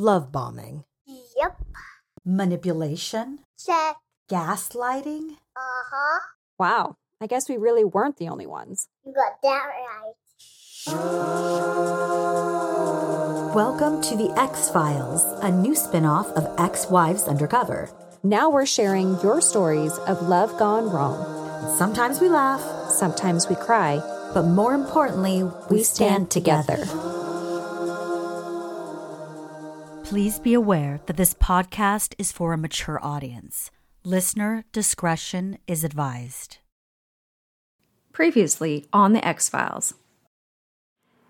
Love bombing. Yep. Manipulation. Check. Gaslighting. Uh huh. Wow, I guess we really weren't the only ones. You got that right. Welcome to the X Files, a new spin off of Ex Wives Undercover. Now we're sharing your stories of love gone wrong. Sometimes we laugh, Sometimes we cry. but more importantly, we, We stand, stand together. together. Please be aware that this podcast is for a mature audience. Listener discretion is advised. Previously on The X Files.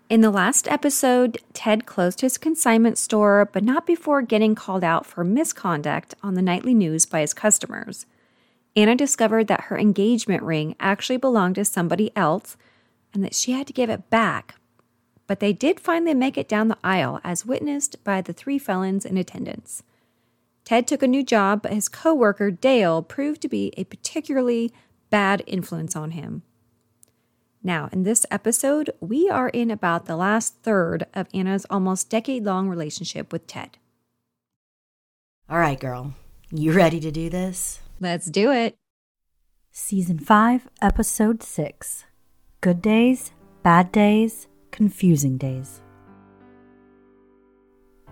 In the last episode, Ted closed his consignment store, but not before getting called out for misconduct on the nightly news by his customers. Anna discovered that her engagement ring actually belonged to somebody else and that she had to give it back. But they did finally make it down the aisle, as witnessed by the three felons in attendance. Ted took a new job, but his coworker Dale proved to be a particularly bad influence on him. Now, in this episode, we are in about the last third of Anna's almost decade long relationship with Ted. All right, girl, you ready to do this? Let's do it. Season 5, Episode 6 Good Days, Bad Days, Confusing Days.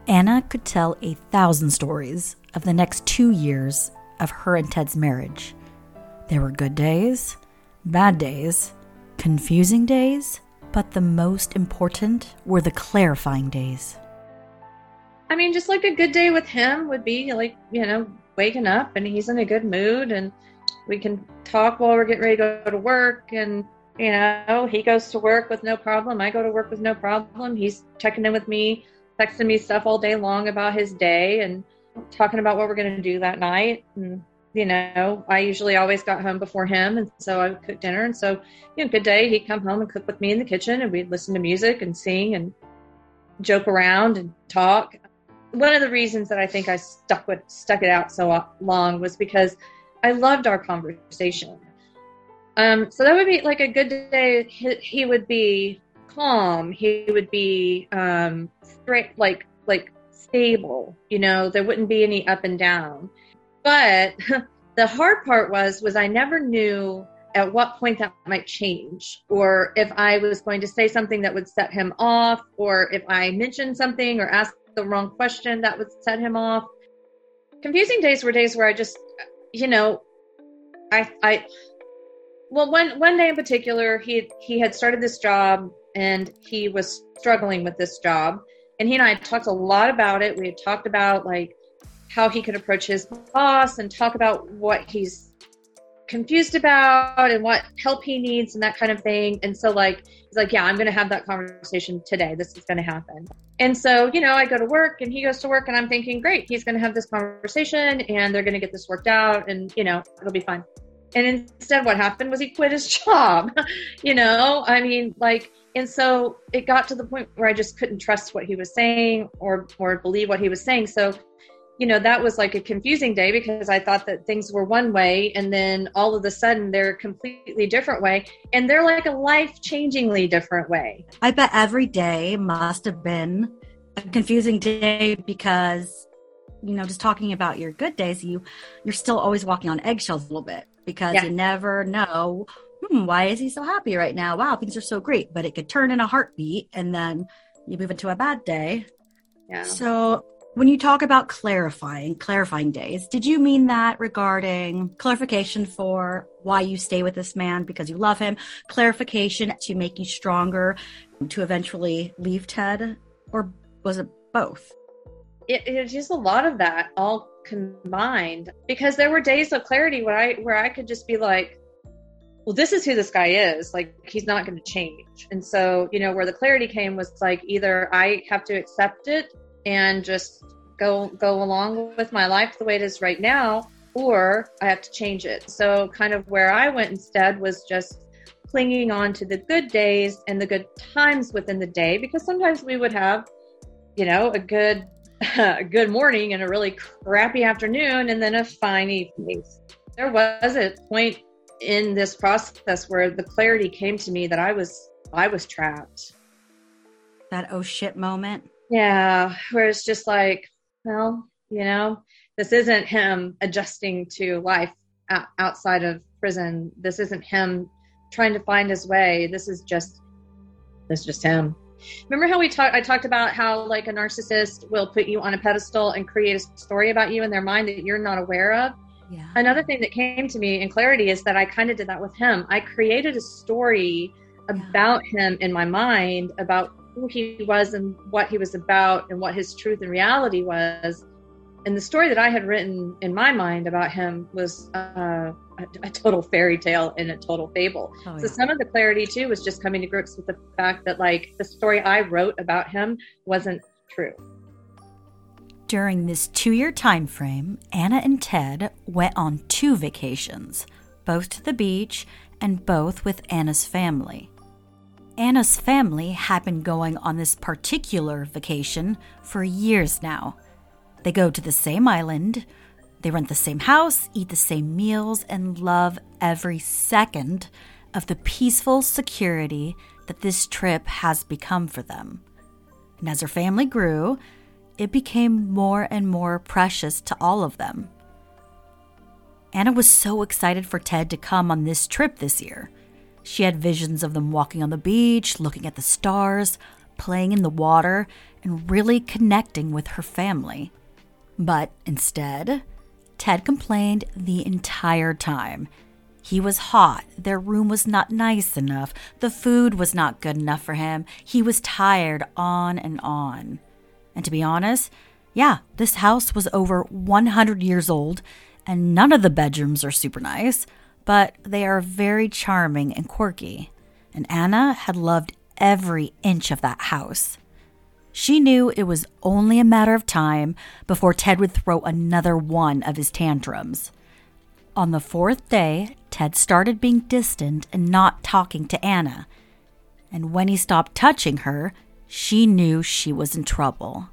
Anna could tell a thousand stories of the next two years of her and Ted's marriage. There were good days, bad days, confusing days, but the most important were the clarifying days. I mean, just like a good day with him would be like, you know, waking up and he's in a good mood and we can talk while we're getting ready to go to work. And, you know, he goes to work with no problem. I go to work with no problem. He's checking in with me, texting me stuff all day long about his day and talking about what we're going to do that night. And, you know, I usually always got home before him. And so I would cook dinner. And so, you know, good day. He'd come home and cook with me in the kitchen and we'd listen to music and sing and joke around and talk one of the reasons that I think I stuck with stuck it out so long was because I loved our conversation. Um, so that would be like a good day. He, he would be calm. He would be um, straight, like like stable. You know, there wouldn't be any up and down. But the hard part was was I never knew at what point that might change or if I was going to say something that would set him off or if I mentioned something or asked the wrong question that would set him off. Confusing days were days where I just, you know, I, I, well, one one day in particular, he he had started this job and he was struggling with this job, and he and I had talked a lot about it. We had talked about like how he could approach his boss and talk about what he's confused about and what help he needs and that kind of thing. And so like he's like, yeah, I'm to have that conversation today. This is to happen. And so, you know, I go to work and he goes to work and I'm thinking, great, he's to have this conversation and they're to get this worked out and, you know, it'll be fine. And instead what happened was he quit his job. you know, I mean, like and so it got to the point where I just couldn't trust what he was saying or or believe what he was saying. So you know that was like a confusing day because i thought that things were one way and then all of a sudden they're a completely different way and they're like a life changingly different way I bet every day must have been a confusing day because, you know, just talking about your good days, you you're still always walking on eggshells a little bit because Yeah. you never know. Hmm, why is he so happy right now? Wow, things are so great. But it could turn in a heartbeat, and then you move into a bad day. yeah So when you talk about clarifying, clarifying days, did you mean that regarding clarification for why you stay with this man because you love him, clarification to make you stronger to eventually leave Ted, or was it both? it, it's just a lot of that all combined because there were days of clarity where i where i could just be like well this is who this guy is like he's not going to change. And so you know where the clarity came was like either i have to accept it and just go go along with my life the way it is right now or i have to change it. So kind of where i went instead was just clinging on to the good days and the good times within the day because sometimes we would have you know a good a good morning and a really crappy afternoon and then a fine evening there was a point in this process where the clarity came to me that i was i was trapped That oh shit moment. Yeah, where it's just like, well, you know, this isn't him adjusting to life outside of prison. This isn't him trying to find his way. This is just this is just him. Remember how we talked I talked about how like a narcissist will put you on a pedestal and create a story about you in their mind that you're not aware of? Yeah. Another thing that came to me in clarity is that I kind of did that with him. I created a story about him in my mind about who he was and what he was about and what his truth and reality was. And the story that I had written in my mind about him was uh, a, a, total fairy tale and a total fable. Oh, so yeah. some of the clarity too was just coming to grips with the fact that like the story I wrote about him wasn't true. During this two-year time frame, Anna and Ted went on two vacations, both to the beach and both with Anna's family. Anna's family had been going on this particular vacation for years now. They go to the same island, they rent the same house, eat the same meals, and love every second of the peaceful security that this trip has become for them. And as her family grew, it became more and more precious to all of them. Anna was so excited for Ted to come on this trip this year. She had visions of them walking on the beach, looking at the stars, playing in the water, and really connecting with her family. But instead, Ted complained the entire time. He was hot, their room was not nice enough, the food was not good enough for him, he was tired, on and on. And to be honest, yeah, this house was over 100 years old, and none of the bedrooms are super nice but they are very charming and quirky, and Anna had loved every inch of that house. She knew it was only a matter of time before Ted would throw another one of his tantrums. On the fourth day, Ted started being distant and not talking to Anna. And when he stopped touching her, she knew she was in trouble.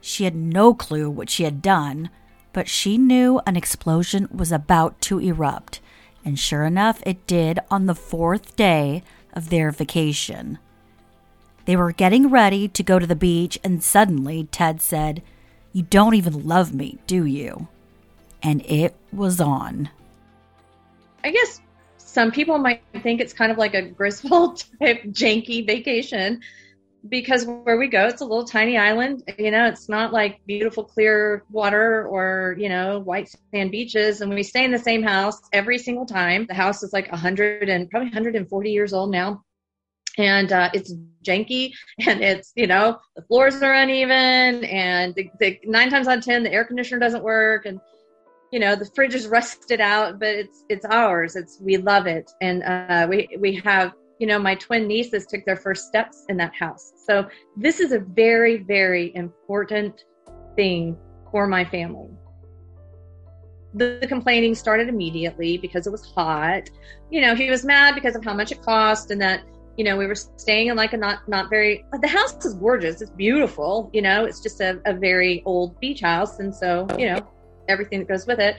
She had no clue what she had done, but she knew an explosion was about to erupt and sure enough, it did on the fourth day of their vacation. They were getting ready to go to the beach, and suddenly Ted said, You don't even love me, do you? And it was on. I guess some people might think it's kind of like a Griswold type janky vacation because where we go, it's a little tiny island. You know, it's not like beautiful clear water or, you know, white sand beaches. And we stay in the same house every single time. The house is like 100 and probably 140 years old now. And uh, it's janky and it's, you know, the floors are uneven and the, the nine times out of 10, the air conditioner doesn't work. And, you know the fridge is rusted out but it's it's ours it's we love it and uh, we we have you know, my twin nieces took their first steps in that house. So this is a very, very important thing for my family. The, complaining started immediately because it was hot. You know, he was mad because of how much it cost and that, you know, we were staying in like a not, not very, the house is gorgeous. It's beautiful. You know, it's just a, a very old beach house. And so, you know, everything that goes with it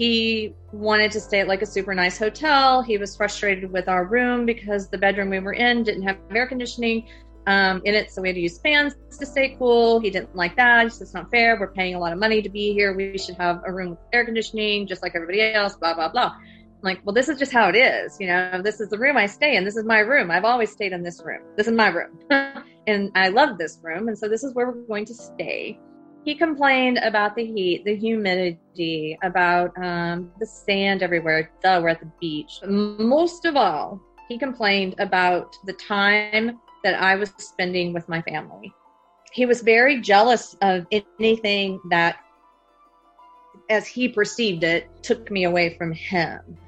he wanted to stay at like a super nice hotel. He was frustrated with our room because the bedroom we were in didn't have air conditioning um, in it, so we had to use fans to stay cool. He didn't like that. He said, It's not fair. We're paying a lot of money to be here. We should have a room with air conditioning just like everybody else, blah, blah, blah. Like, well, this is just how it is. You know, this is the room I stay in. This is my room. I've always stayed in this room. This is my room. and I love this room. And so this is where we're going to stay he complained about the heat, the humidity, about um, the sand everywhere. Duh, we're at the beach. Most of all, he complained about the time that I was spending with my family. He was very jealous of anything that, as he perceived it, took me away from him.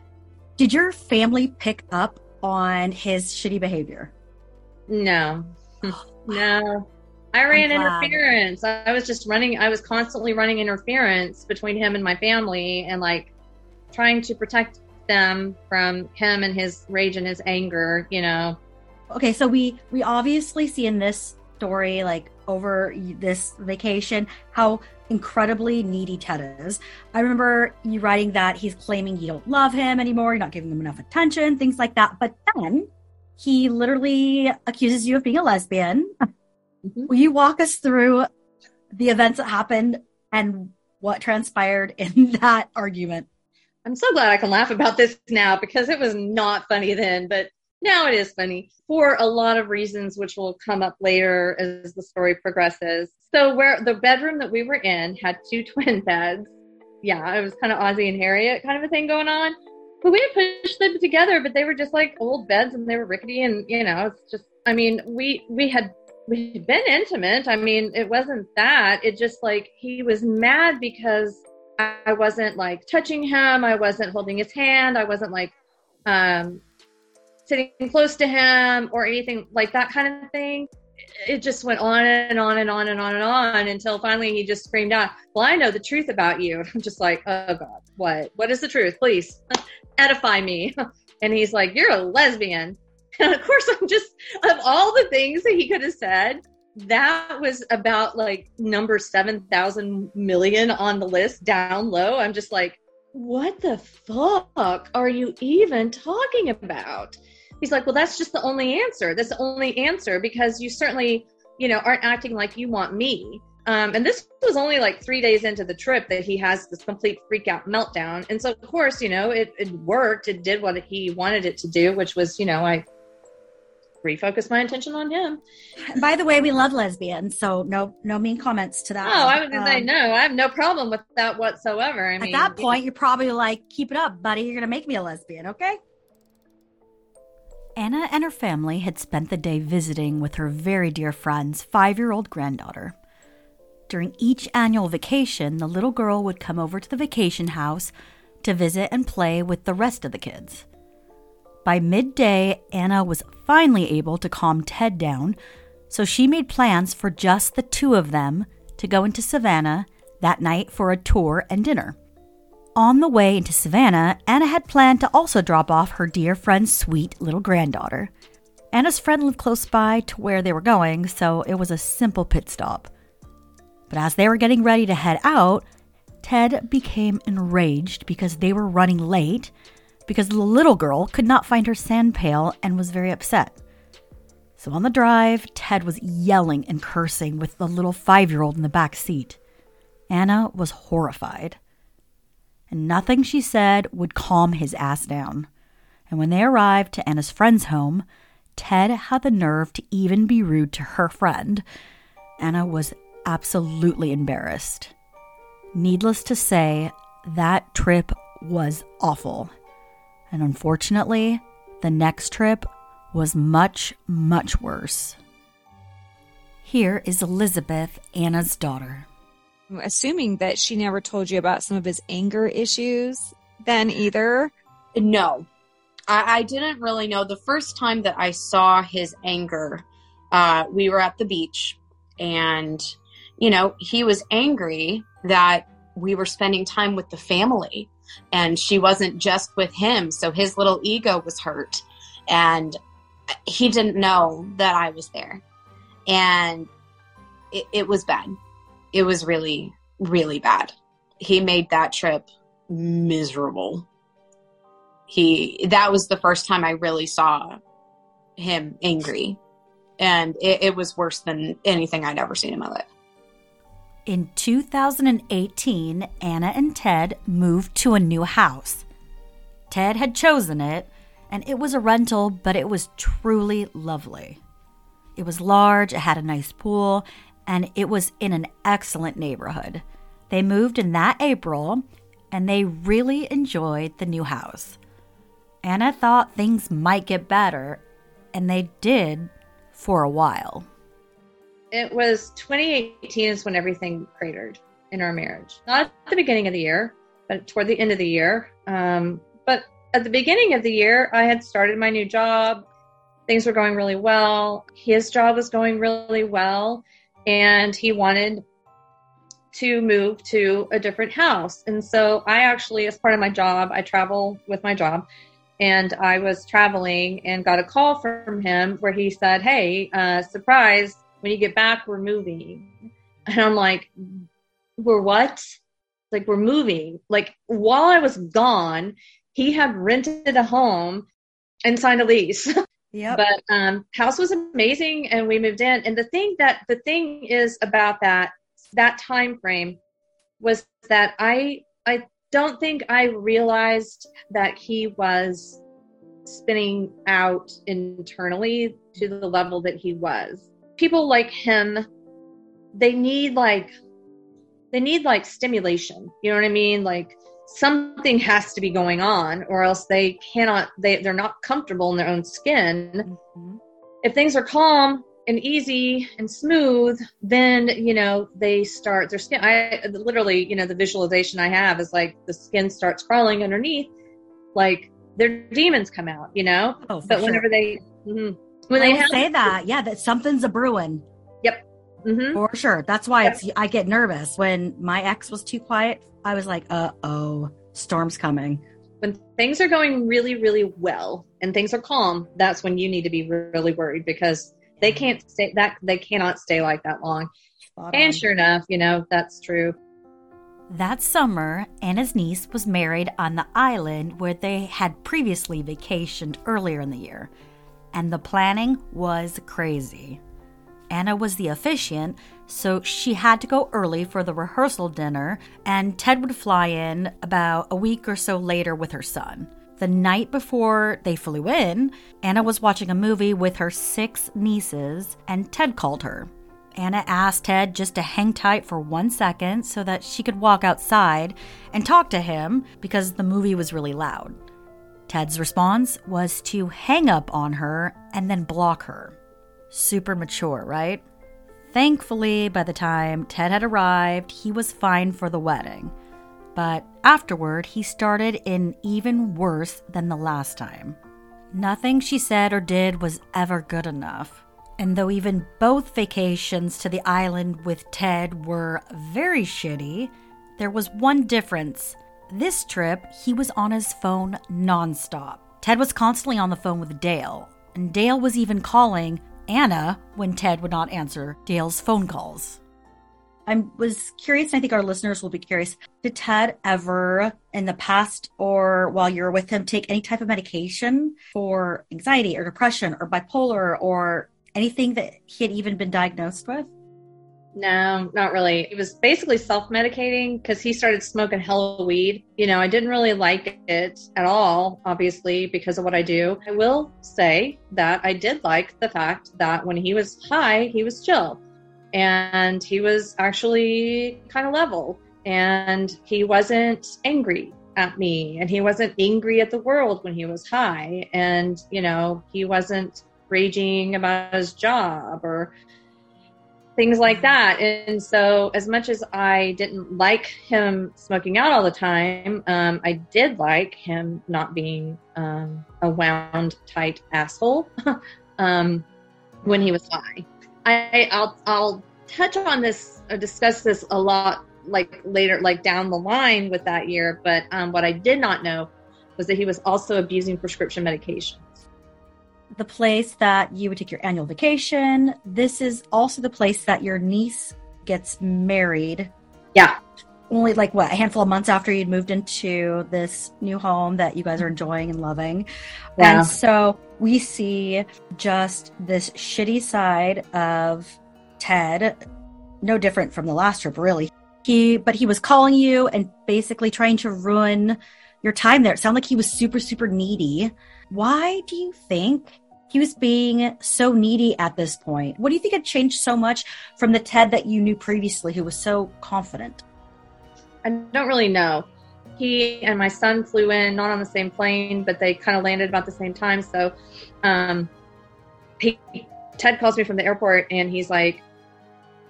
Did your family pick up on his shitty behavior? No. no. I ran interference. I was just running, I was constantly running interference between him and my family and like trying to protect them from him and his rage and his anger, you know. Okay, so we we obviously see in this story like over this vacation how incredibly needy Ted is. I remember you writing that he's claiming you don't love him anymore, you're not giving him enough attention, things like that. But then he literally accuses you of being a lesbian. Mhm. Will you walk us through the events that happened and what transpired in that argument? I'm so glad I can laugh about this now because it was not funny then, but now it is funny for a lot of reasons, which will come up later as the story progresses. So, where the bedroom that we were in had two twin beds. Yeah, it was kind of Ozzie and Harriet kind of a thing going on. But we had pushed them together, but they were just like old beds and they were rickety and you know, it's just I mean, we we had we had been intimate. I mean, it wasn't that. It just like he was mad because I wasn't like touching him. I wasn't holding his hand. I wasn't like um, sitting close to him or anything like that kind of thing. It just went on and on and on and on and on until finally he just screamed out, Well, I know the truth about you. And I'm just like, Oh God, what? What is the truth? Please edify me. And he's like, You're a lesbian. And of course, I'm just, of all the things that he could have said, that was about like number 7,000 million on the list down low. I'm just like, what the fuck are you even talking about? He's like, well, that's just the only answer. That's the only answer because you certainly, you know, aren't acting like you want me. Um, and this was only like three days into the trip that he has this complete freak out meltdown. And so, of course, you know, it, it worked. It did what he wanted it to do, which was, you know, I refocused my attention on him. By the way, we love lesbians, so no no mean comments to that. Oh, I was gonna say Um, no. I have no problem with that whatsoever. I At mean, that point, you're probably like, keep it up, buddy. You're going to make me a lesbian, okay? Anna and her family had spent the day visiting with her very dear friend's five year old granddaughter. During each annual vacation, the little girl would come over to the vacation house to visit and play with the rest of the kids. By midday, Anna was finally able to calm Ted down, so she made plans for just the two of them to go into Savannah that night for a tour and dinner. On the way into Savannah, Anna had planned to also drop off her dear friend's sweet little granddaughter. Anna's friend lived close by to where they were going, so it was a simple pit stop. But as they were getting ready to head out, Ted became enraged because they were running late because the little girl could not find her sand pail and was very upset. So on the drive, Ted was yelling and cursing with the little five year old in the back seat. Anna was horrified. And nothing she said would calm his ass down. And when they arrived to Anna's friend's home, Ted had the nerve to even be rude to her friend. Anna was absolutely embarrassed. Needless to say, that trip was awful. And unfortunately, the next trip was much, much worse. Here is Elizabeth, Anna's daughter. I'm assuming that she never told you about some of his anger issues then either. No, I, I didn't really know. The first time that I saw his anger, uh, we were at the beach, and you know he was angry that we were spending time with the family, and she wasn't just with him. So his little ego was hurt, and he didn't know that I was there, and it, it was bad. It was really, really bad. He made that trip miserable. He that was the first time I really saw him angry. And it, it was worse than anything I'd ever seen in my life. In 2018, Anna and Ted moved to a new house. Ted had chosen it, and it was a rental, but it was truly lovely. It was large, it had a nice pool, and it was in an excellent neighborhood. They moved in that April, and they really enjoyed the new house. Anna thought things might get better, and they did for a while. it was 2018 is when everything cratered in our marriage. Not at the beginning of the year, but toward the end of the year. Um, but at the beginning of the year, I had started my new job. Things were going really well. His job was going really well, and he wanted to move to a different house. And so I actually, as part of my job, I travel with my job. And I was traveling and got a call from him where he said, Hey, uh, surprise, when you get back, we're moving. And I'm like, We're what? Like, we're moving. Like, while I was gone, he had rented a home and signed a lease. Yep. But um, house was amazing, and we moved in. And the thing that the thing is about that that time frame was that I I don't think I realized that he was spinning out internally to the level that he was. People like him, they need like they need like stimulation. You know what I mean? Like something has to be going on or else they cannot they they're not comfortable in their own skin Mhm. if things are calm and easy and smooth then you know they start their skin i literally you know the visualization i have is like the skin starts crawling underneath like their demons come out you know Oh, but sure. whenever they mhm. when I they have say that, yeah, that something's a brewing mhm. for sure. That's why Yep. it's I get nervous when my ex was too quiet. I was like, uh oh, storm's coming. when things are going really really well and things are calm that's when you need to be really worried because they can't stay that they cannot stay like that long Spot and on. sure enough you know that's true That summer, Anna's niece was married on the island where they had previously vacationed earlier in the year, and the planning was crazy. Anna was the officiant, so she had to go early for the rehearsal dinner, and Ted would fly in about a week or so later with her son. The night before they flew in, Anna was watching a movie with her six nieces, and Ted called her. Anna asked Ted just to hang tight for one second so that she could walk outside and talk to him because the movie was really loud. Ted's response was to hang up on her and then block her. Super mature, right? Thankfully, by the time Ted had arrived, he was fine for the wedding. But afterward, he started in even worse than the last time. Nothing she said or did was ever good enough. And though even both vacations to the island with Ted were very shitty, there was one difference. This trip, he was on his phone nonstop. Ted was constantly on the phone with Dale, and Dale was even calling Anna when Ted would not answer Dale's phone calls. I was curious, and I think our listeners will be curious. Did Ted ever, in the past or while you were with him, take any type of medication for anxiety or depression or bipolar or anything that he had even been diagnosed with? No not really. He was basically self-medicating because he started smoking hella weed. You know i didn't really like it at all obviously because of what i do. I will say that i did like the fact that when he was high he was chill. And he was actually kind of level. And he wasn't angry at me. And he wasn't angry at the world when he was high. And you know he wasn't raging about his job or things like that. And so as much as i didn't like him smoking out all the time um, i did like him not being um, a wound tight asshole um, when he was high. I, I'll I'll touch on this or discuss this a lot like later like down the line with that year but um, what I did not know was that he was also abusing prescription medications the place that you would take your annual vacation. This is also the place that your niece gets married. Yeah. Only like what, a handful of months after you'd moved into this new home that you guys are enjoying and loving. Yeah. And so we see just this shitty side of Ted, no different from the last trip, really. He, but he was calling you and basically trying to ruin your time there. It sounded like he was super, super needy. Why do you think he was being so needy at this point? What do you think had changed so much from the Ted that you knew previously who was so confident? I don't really know. He and my son flew in, not on the same plane, but they kind of landed about the same time. So, um, he, Ted calls me from the airport and he's like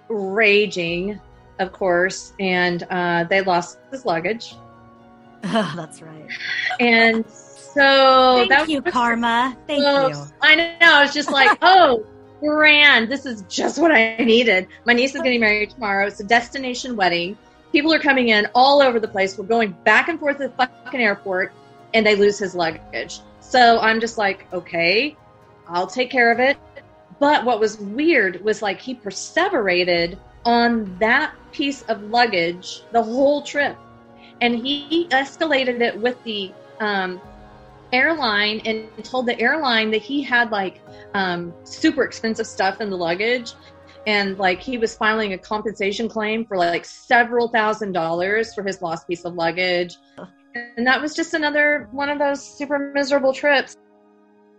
raging, of course, and uh, they lost his luggage. That's right. And so Thank that you, was Karma. Thank you. I know. It's just like, oh, grand. This is just what I needed. My niece is getting married tomorrow. It's a destination wedding. People are coming in all over the place. We're going back and forth to the fucking airport, and they lose his luggage. So I'm just like, okay, I'll take care of it. But what was weird was like he perseverated on that piece of luggage the whole trip, and he escalated it with the um, airline and told the airline that he had like um, super expensive stuff in the luggage. And like he was filing a compensation claim for like several thousand dollars for his lost piece of luggage. And that was just another one of those super miserable trips.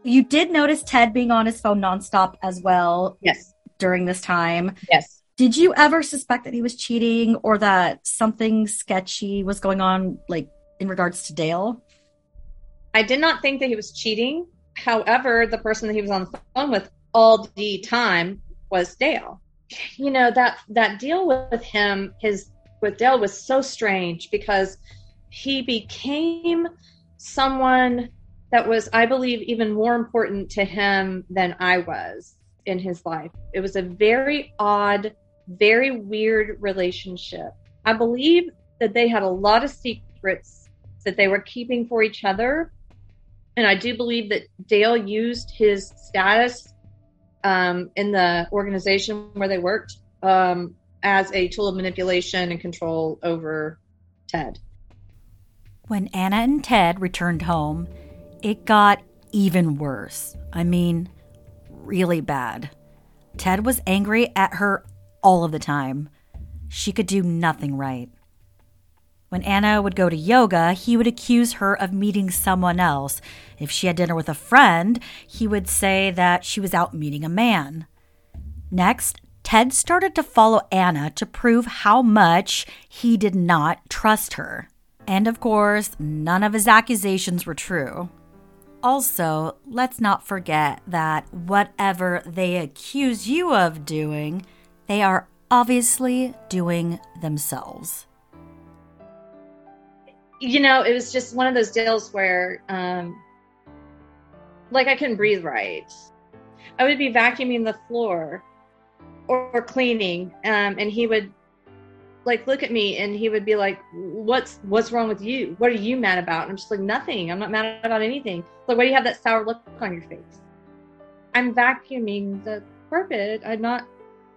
You did notice Ted being on his phone nonstop as well yes. during this time. yes. Did you ever suspect that he was cheating or that something sketchy was going on, like in regards to Dale? I did not think that he was cheating. However, the person that he was on the phone with all the time was Dale. You know that that deal with him, his with Dale was so strange because he became someone that was, I believe, even more important to him than I was in his life. It was a very odd, very weird relationship. I believe that they had a lot of secrets that they were keeping for each other and I do believe that Dale used his status um, in the organization where they worked um, as a tool of manipulation and control over Ted. When Anna and Ted returned home, it got even worse. I mean, really bad. Ted was angry at her all of the time. She could do nothing right. When Anna would go to yoga, he would accuse her of meeting someone else. If she had dinner with a friend, he would say that she was out meeting a man. Next, Ted started to follow Anna to prove how much he did not trust her. And of course, none of his accusations were true. Also, let's not forget that whatever they accuse you of doing, they are obviously doing themselves. You know, it was just one of those deals where, um, like, I couldn't breathe right. I would be vacuuming the floor or, or cleaning, um, and he would like look at me and he would be like what's what's wrong with you what are you mad about and i'm just like nothing i'm not mad about anything like why do you have that sour look on your face i'm vacuuming the carpet i'm not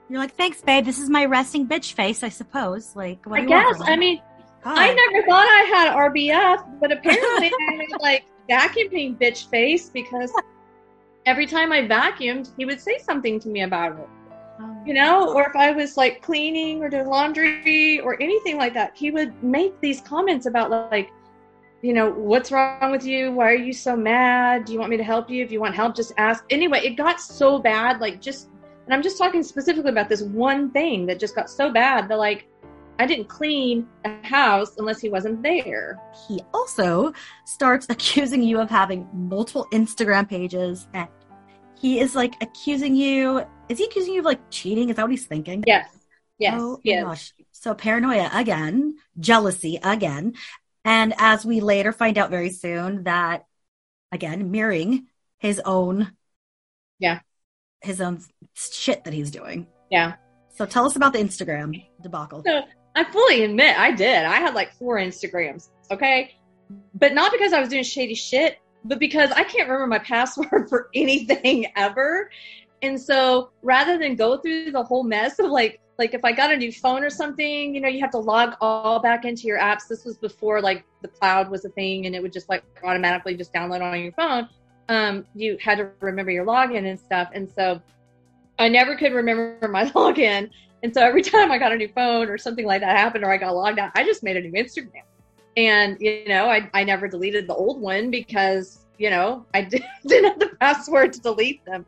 You're like, thanks, babe. This is my resting bitch face, I suppose. Like, what i do you want guess i mean. I never thought i had rbf but apparently i had like vacuuming bitch face because every time i vacuumed he would say something to me about it. Oh. you know or if i was like cleaning or doing laundry or anything like that he would make these comments about like you know what's wrong with you? Why are you so mad? Do you want me to help you? If you want help just ask. Anyway it got so bad like just and i'm just talking specifically about this one thing that just got so bad that like i didn't clean a house unless he wasn't there he also starts accusing you of having multiple Instagram pages and he is like accusing you. Is he accusing you of like cheating? Is that what he's thinking? yes yes Oh yes my gosh. So paranoia again, jealousy again. And as we later find out very soon that again, mirroring his own Yeah. his own shit that he's doing. yeah So tell us about the Instagram debacle. So I fully admit I did. I had like four Instagrams, okay? But not because I was doing shady shit, but because I can't remember my password for anything ever. And so rather than go through the whole mess of like like if I got a new phone or something, you know, you have to log all back into your apps. This was before like the cloud was a thing and it would just like automatically just download on your phone. Um, you had to remember your login and stuff. And so I never could remember my login. And so every time I got a new phone or something like that happened or I got logged out, I just made a new Instagram. And, you know, I, I never deleted the old one because, you know, I did, didn't have the password to delete them.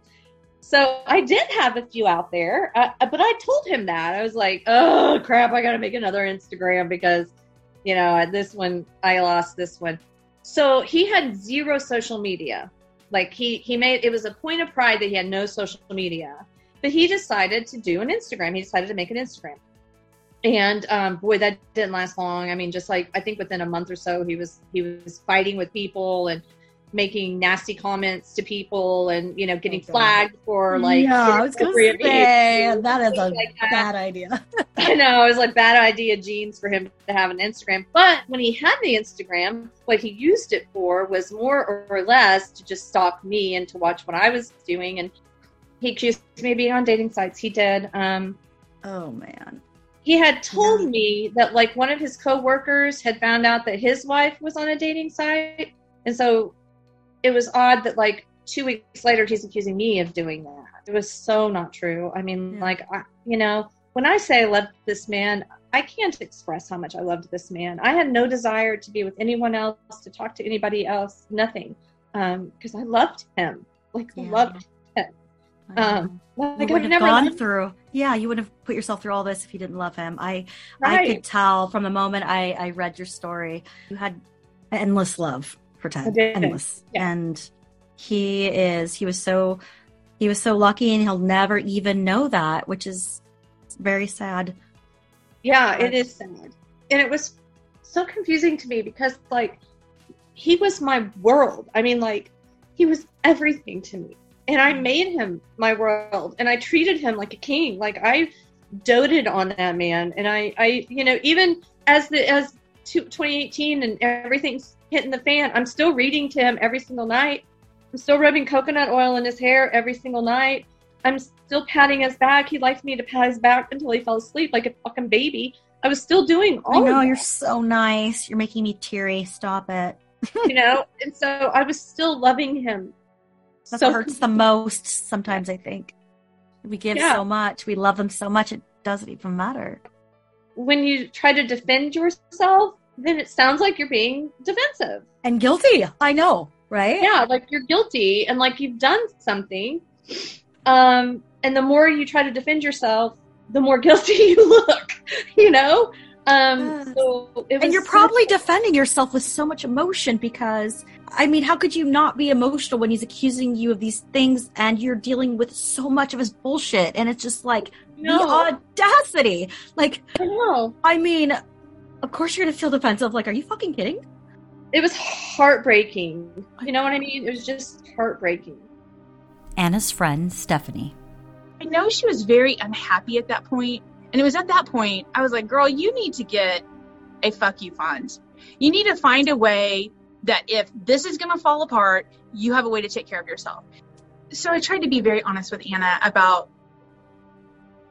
So I did have a few out there, uh, but I told him that. I was like, oh, crap, I got to make another Instagram because, you know, this one, I lost this one. So he had zero social media. Like he, he made, it was a point of pride that he had no social media but he decided to do an Instagram. He decided to make an Instagram. And um, boy, that didn't last long. I mean, just like I think within a month or so, he was he was fighting with people and making nasty comments to people, and you know, getting Oh, flagged for like yeah, I was gonna say that is a like that. bad idea. I know it was like bad idea genes for him to have an Instagram. But when he had the Instagram, what he used it for was more or less to just stalk me and to watch what I was doing. And he accused me of being on dating sites. He did. Um, Oh man. he had told Yeah. me that like one of his coworkers had found out that his wife was on a dating site, and so it was odd that like two weeks later he's accusing me of doing that. It was so not true. I mean, Yeah. like, I, you know, when I say I loved this man, I can't express how much I loved this man. I had no desire to be with anyone else, to talk to anybody else, nothing, because I loved him. Like, Yeah. loved. Um, you like wouldn't I've never gone through yeah you wouldn't have put yourself through all this if you didn't love him i i could tell from the moment i i read your story you had endless love for ted endless Yeah. and he is he was so he was so lucky and he'll never even know that which is very sad Yeah, Right. it is sad. And it was so confusing to me because, like, he was my world. I mean, like, he was everything to me. And I made him my world. And I treated him like a king. Like, I doted on that man. And I, I you know, even as the, as 2018 and everything's hitting the fan, I'm still reading to him every single night. I'm still rubbing coconut oil in his hair every single night. I'm still patting his back. He liked me to pat his back until he fell asleep like a fucking baby. I was still doing all i know you're so nice you're making me teary stop it you know, and so I was still loving him. That's so what hurts the most sometimes, I think. We give Yeah. so much, we love them so much, it doesn't even matter. when you try to defend yourself, then it sounds like you're being defensive. And guilty, I know, right? Yeah, like you're guilty and like you've done something. Um, and the more you try to defend yourself, the more guilty you look, you know? Um, so it was And you're such- probably defending yourself with so much emotion because, I mean, how could you not be emotional when he's accusing you of these things and you're dealing with so much of his bullshit? And it's just like no, the audacity. Like, I know. I mean, of course you're going to feel defensive. Like, are you fucking kidding? It was heartbreaking. You know what I mean? It was just heartbreaking. Anna's friend, Stephanie. I know she was very unhappy at that point, And it was at that point I was like, girl, you need to get a fuck you fund. You need to find a way that if this is going to fall apart, you have a way to take care of yourself. So I tried to be very honest with Anna about,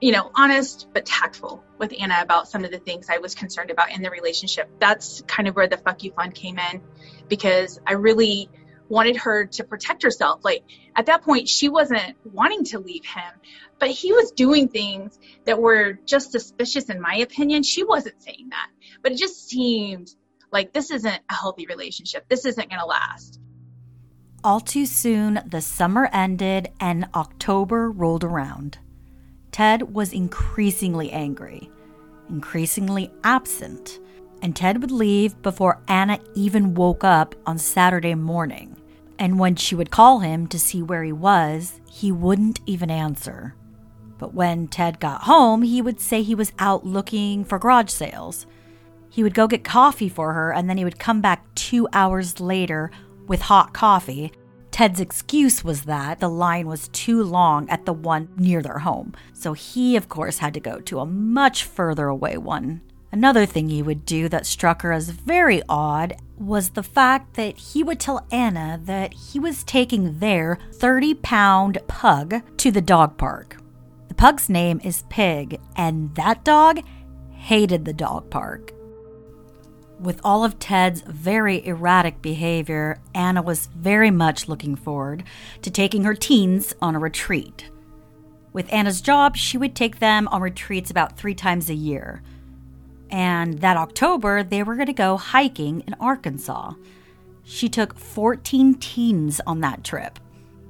you know, honest but tactful with Anna about some of the things I was concerned about in the relationship. That's kind of where the fuck you fund came in because I really wanted her to protect herself. Like at that point, she wasn't wanting to leave him, but he was doing things that were just suspicious in my opinion. She wasn't saying that, but it just seemed like this isn't a healthy relationship. This isn't going to last. All too soon, the summer ended and October rolled around. Ted was increasingly angry, increasingly absent, and Ted would leave before Anna even woke up on Saturday morning. And when she would call him to see where he was, he wouldn't even answer. But when Ted got home, he would say he was out looking for garage sales. He would go get coffee for her, and then he would come back two hours later with hot coffee. Ted's excuse was that the line was too long at the one near their home, so he, of course, had to go to a much further away one. Another thing he would do that struck her as very odd was the fact that he would tell Anna that he was taking their 30 pound pug to the dog park. The pug's name is Pig, and that dog hated the dog park. With all of Ted's very erratic behavior, Anna was very much looking forward to taking her teens on a retreat. With Anna's job, she would take them on retreats about three times a year. And that October, they were going to go hiking in Arkansas. She took 14 teens on that trip.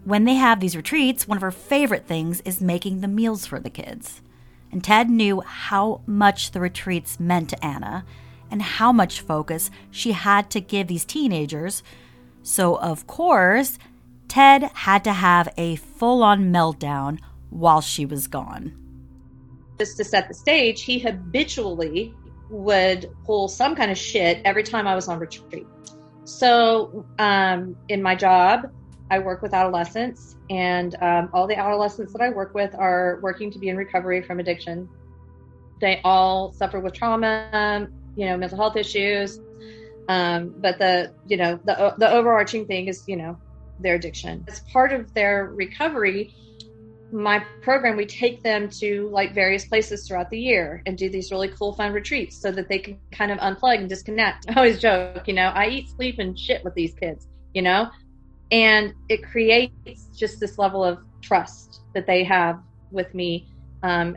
When they have these retreats, one of her favorite things is making the meals for the kids. And Ted knew how much the retreats meant to Anna and how much focus she had to give these teenagers. So, of course, Ted had to have a full on meltdown while she was gone. Just to set the stage, he habitually would pull some kind of shit every time I was on retreat. So, um, in my job, I work with adolescents, and um, all the adolescents that I work with are working to be in recovery from addiction. They all suffer with trauma, you know, mental health issues. Um, but the, you know, the the overarching thing is, you know, their addiction. As part of their recovery, my program, we take them to like various places throughout the year and do these really cool, fun retreats so that they can kind of unplug and disconnect. I always joke, you know, I eat, sleep, and shit with these kids, you know, and it creates just this level of trust that they have with me um,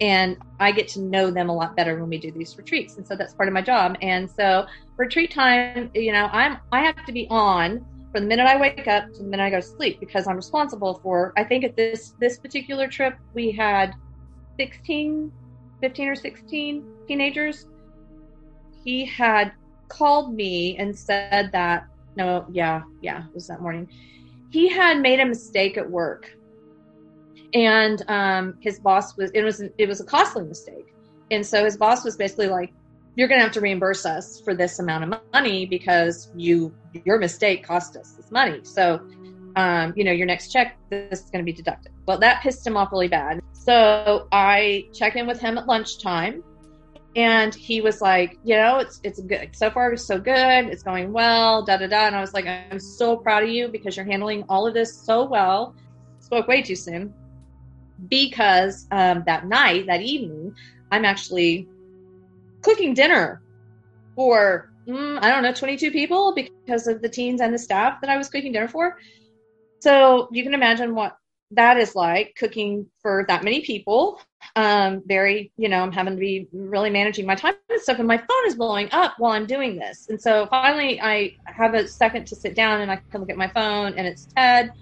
and i get to know them a lot better when we do these retreats. And so that's part of my job. And so retreat time you know i'm i have to be on from the minute i wake up to the minute i go to sleep because i'm responsible for i think at this this particular trip we had 16 15 or 16 teenagers. He had called me and said that no yeah yeah it was that morning. He had made a mistake at work and um, his boss was it was it was a costly mistake. And so his boss was basically like you're going to have to reimburse us for this amount of money because you your mistake cost us this money. So um, you know your next check this is going to be deducted. Well that pissed him off really bad. So i check in with him at lunchtime and he was like you know it's it's good. So far it's so good. It's going well da da da. And i was like i'm so proud of you because you're handling all of this so well. Spoke way too soon because um, that night, that evening, I'm actually cooking dinner for, mm, I don't know, 22 people because of the teens and the staff that I was cooking dinner for. So you can imagine what that is like cooking for that many people. Um, very, you know, I'm having to be really managing my time and stuff, and my phone is blowing up while I'm doing this. And so finally, I have a second to sit down and I can look at my phone, and it's Ted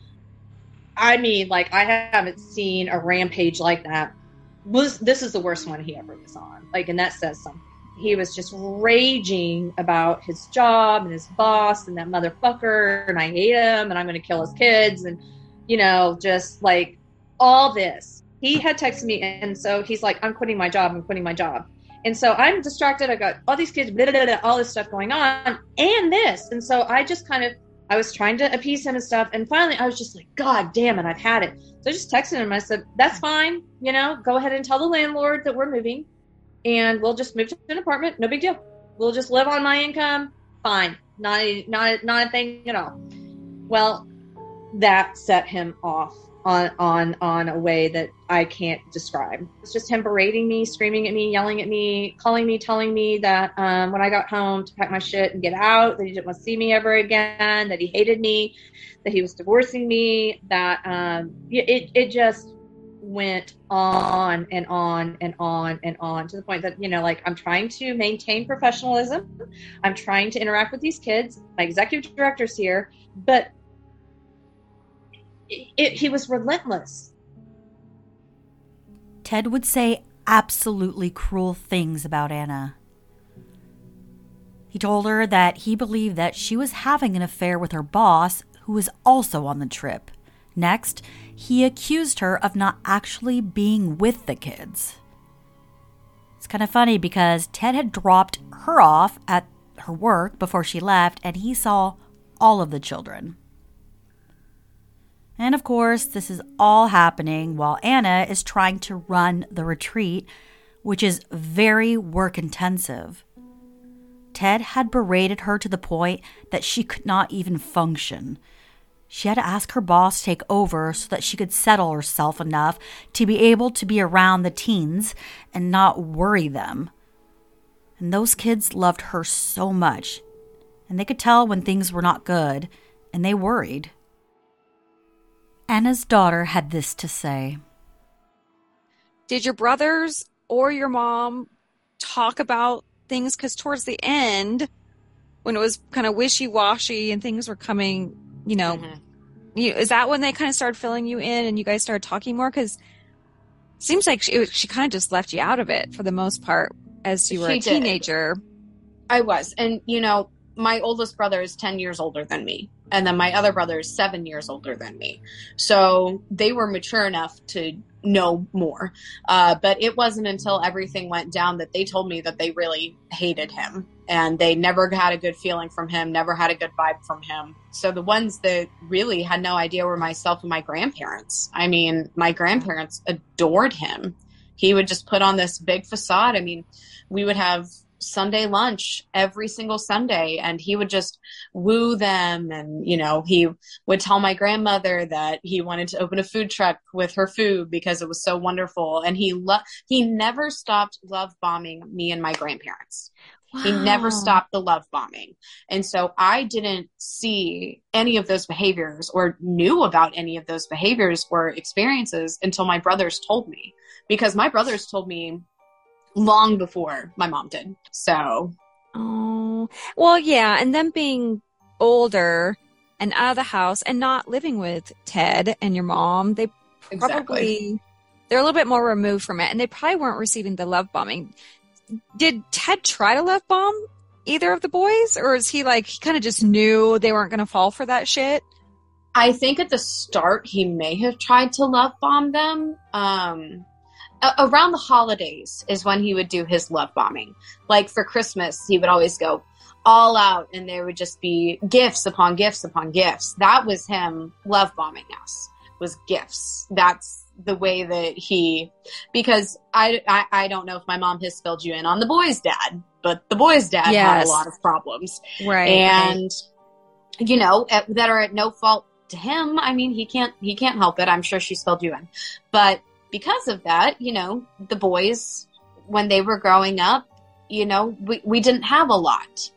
I mean, like I haven't seen a rampage like that. Was this is the worst one he ever was on? Like, and that says something. He was just raging about his job and his boss and that motherfucker, and I hate him, and I'm going to kill his kids, and you know, just like all this. He had texted me, and so he's like, "I'm quitting my job. I'm quitting my job." And so I'm distracted. I got all these kids, blah, blah, blah, all this stuff going on, and this. And so I just kind of I was trying to appease him and stuff. And finally, I was just like, God damn it, I've had it. So I just texted him. I said, That's fine. You know, go ahead and tell the landlord that we're moving and we'll just move to an apartment. No big deal. We'll just live on my income. Fine. Not a, not a, not a thing at all. Well, that set him off on on on a way that I can't describe. It's just him berating me, screaming at me, yelling at me, calling me, telling me that um, when I got home to pack my shit and get out, that he didn't want to see me ever again, that he hated me, that he was divorcing me, that um, it it just went on and on and on and on to the point that you know like i'm trying to maintain professionalism. I'm trying to interact with these kids. My executive director's here. But it, he was relentless. Ted would say absolutely cruel things about Anna. He told her that he believed that she was having an affair with her boss, who was also on the trip. Next, he accused her of not actually being with the kids. It's kind of funny because Ted had dropped her off at her work before she left, and he saw all of the children. And of course, this is all happening while Anna is trying to run the retreat, which is very work intensive. Ted had berated her to the point that she could not even function. She had to ask her boss to take over so that she could settle herself enough to be able to be around the teens and not worry them. And those kids loved her so much, and they could tell when things were not good, and they worried. Anna's daughter had this to say Did your brothers or your mom talk about things? Because towards the end, when it was kind of wishy washy and things were coming, you know, mm-hmm. you, is that when they kind of started filling you in and you guys started talking more? Because seems like she, she kind of just left you out of it for the most part as you were she a teenager. Did. I was. And, you know, my oldest brother is 10 years older than me and then my other brother is seven years older than me. So they were mature enough to know more. Uh, but it wasn't until everything went down that they told me that they really hated him and they never had a good feeling from him never had a good vibe from him. So the ones that really had no idea were myself and my grandparents. I mean my grandparents adored him. He would just put on this big facade. I mean we would have Sunday lunch every single Sunday and he would just woo them and you know he would tell my grandmother that he wanted to open a food truck with her food because it was so wonderful and he lo- he never stopped love bombing me and my grandparents. He never Wow. stopped the love bombing. And so I didn't see any of those behaviors or knew about any of those behaviors or experiences until my brothers told me because my brothers told me long before my mom did. So, Oh, well, yeah. And them being older and out of the house and not living with Ted and your mom, they probably, they're a little bit more removed from it and they probably weren't receiving the love bombing. Did Ted try to love bomb either of the boys or is he like, he kind of just knew they weren't going to fall for that shit? I think at the start he may have tried to love bomb them. Um, around the holidays is when he would do his love bombing. Like for Christmas, he would always go all out, and there would just be gifts upon gifts upon gifts. That was him love bombing us. Was gifts. That's the way that he, because I, I I don't know if my mom has filled you in on the boy's dad, but the boy's dad had a lot of problems Right. and you know at, that are at no fault to him i mean he can't he can't help it i'm sure she spelled you in but because of that you know the boys when they were growing up you know we, we didn't have a lot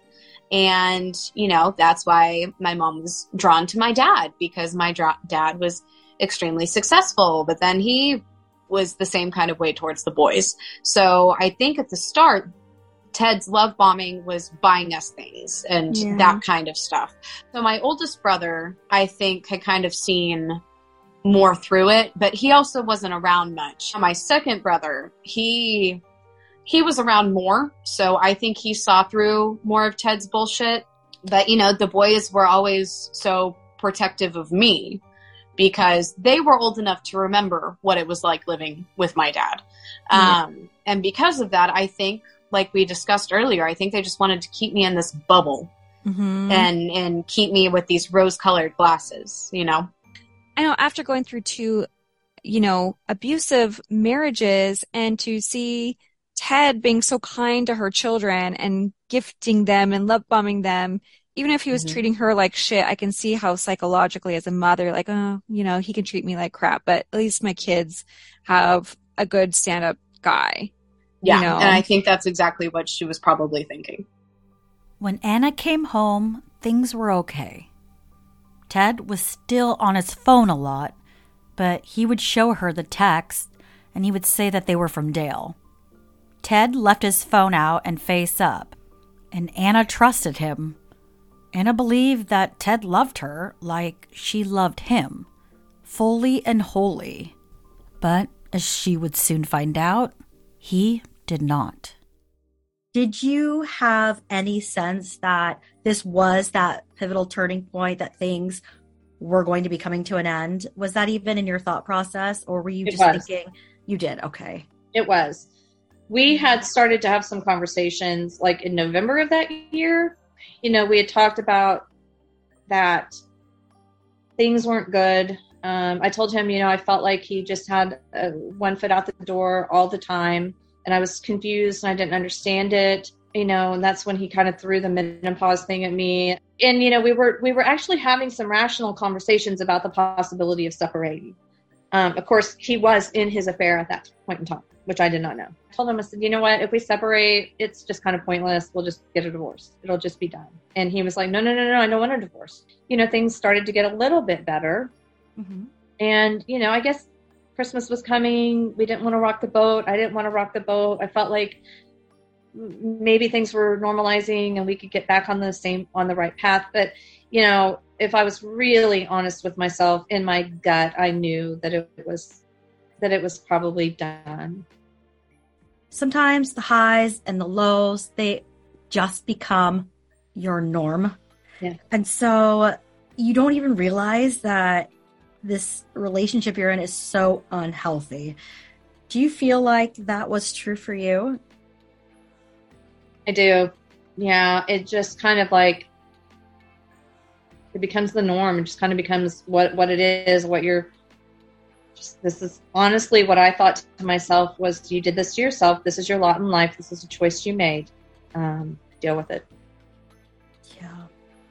and you know that's why my mom was drawn to my dad because my dra- dad was extremely successful but then he was the same kind of way towards the boys so i think at the start Ted's love bombing was buying us things and Yeah. that kind of stuff. So my oldest brother, I think, had kind of seen more through it, but he also wasn't around much. My second brother, he he was around more, so I think he saw through more of Ted's bullshit. But you know, the boys were always so protective of me because they were old enough to remember what it was like living with my dad. Um, and because of that, I think, like we discussed earlier, I think they just wanted to keep me in this bubble Mhm. and and keep me with these rose-colored glasses. You know, I know after going through two, you know, abusive marriages and to see Ted being so kind to her children and gifting them and love bombing them, even if he was Mhm. treating her like shit, I can see how psychologically as a mother, like, oh, you know, he can treat me like crap, but at least my kids have a good stand up guy. yeah. know. And I think that's exactly what she was probably thinking. When Anna came home, things were okay. Ted was still on his phone a lot, but he would show her the text and he would say that they were from Dale. Ted left his phone out and face up, and Anna trusted him. Anna believed that Ted loved her like she loved him, fully and wholly. But as she would soon find out, he did not. Did you have any sense that this was that pivotal turning point, that things were going to be coming to an end? Was that even in your thought process, or were you It just was. thinking you did? Okay. It was. We had started to have some conversations like in November of that year. You know, we had talked about that things weren't good. Um, I told him, you know, I felt like he just had uh, one foot out the door all the time, and I was confused and I didn't understand it. You know, and that's when he kind of threw the menopause thing at me. And you know, we were we were actually having some rational conversations about the possibility of separating. Um, of course, he was in his affair at that point in time, which I did not know. I told him, I said, you know what? If we separate, it's just kind of pointless. We'll just get a divorce. It'll just be done. And he was like, no, no, no, no, I don't want a divorce. You know, things started to get a little bit better. Mm-hmm. And, you know, I guess Christmas was coming. We didn't want to rock the boat. I didn't want to rock the boat. I felt like maybe things were normalizing and we could get back on the same, on the right path. But, you know, if I was really honest with myself in my gut, I knew that it was, that it was probably done. Sometimes the highs and the lows, they just become your norm. Yeah. And so you don't even realize that this relationship you're in is so unhealthy. Do you feel like that was true for you? I do. Yeah, it just kind of like it becomes the norm. It just kind of becomes what what it is, what you're just this is honestly what I thought to myself was you did this to yourself. This is your lot in life. This is a choice you made. um, deal with it. Yeah.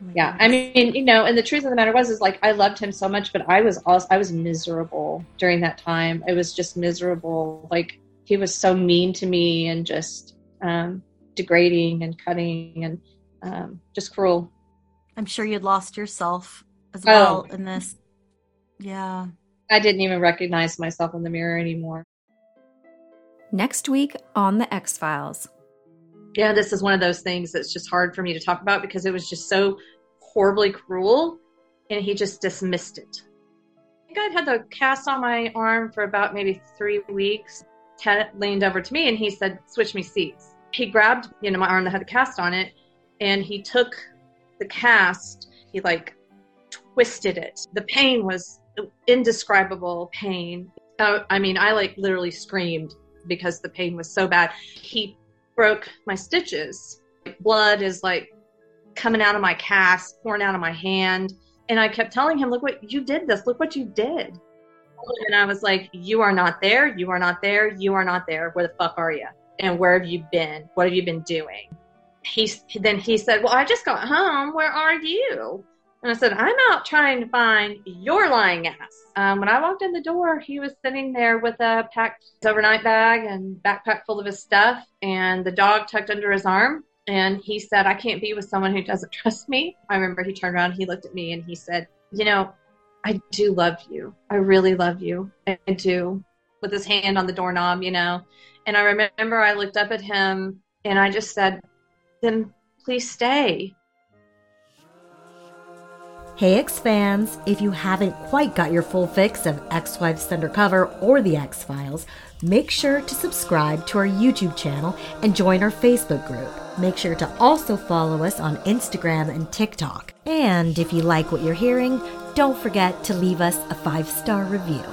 Oh Yeah, I mean, you know, and the truth of the matter was, is like I loved him so much, but I was also I was miserable during that time. I was just miserable. Like he was so mean to me and just um, degrading and cutting and um, just cruel. I'm sure you'd lost yourself as Oh. well in this. Yeah. I didn't even recognize myself in the mirror anymore. Next week on The X Files. yeah, this is one of those things that's just hard for me to talk about because it was just so horribly cruel and he just dismissed it. I think I'd had the cast on my arm for about maybe three weeks. Ted leaned over to me and he said, Switch me seats. He grabbed, you know, my arm that had the cast on it and he took the cast, he like twisted it. The pain was indescribable pain. Uh, I mean, I like literally screamed because the pain was so bad. He broke my stitches. Blood is like coming out of my cast, pouring out of my hand. And I kept telling him, Look what you did this. Look what you did. And I was like, You are not there. You are not there. You are not there. Where the fuck are you? And where have you been? What have you been doing? He then he said, Well, I just got home. Where are you? And I said, I'm out trying to find your lying ass. Um, when I walked in the door, he was sitting there with a packed overnight bag and backpack full of his stuff and the dog tucked under his arm. And he said, I can't be with someone who doesn't trust me. I remember he turned around, he looked at me, and he said, You know, I do love you. I really love you. I do. With his hand on the doorknob, you know. And I remember I looked up at him and I just said, Then please stay. Hey X fans, if you haven't quite got your full fix of X Wives Undercover or The X Files, make sure to subscribe to our YouTube channel and join our Facebook group. Make sure to also follow us on Instagram and TikTok. And if you like what you're hearing, don't forget to leave us a five star review.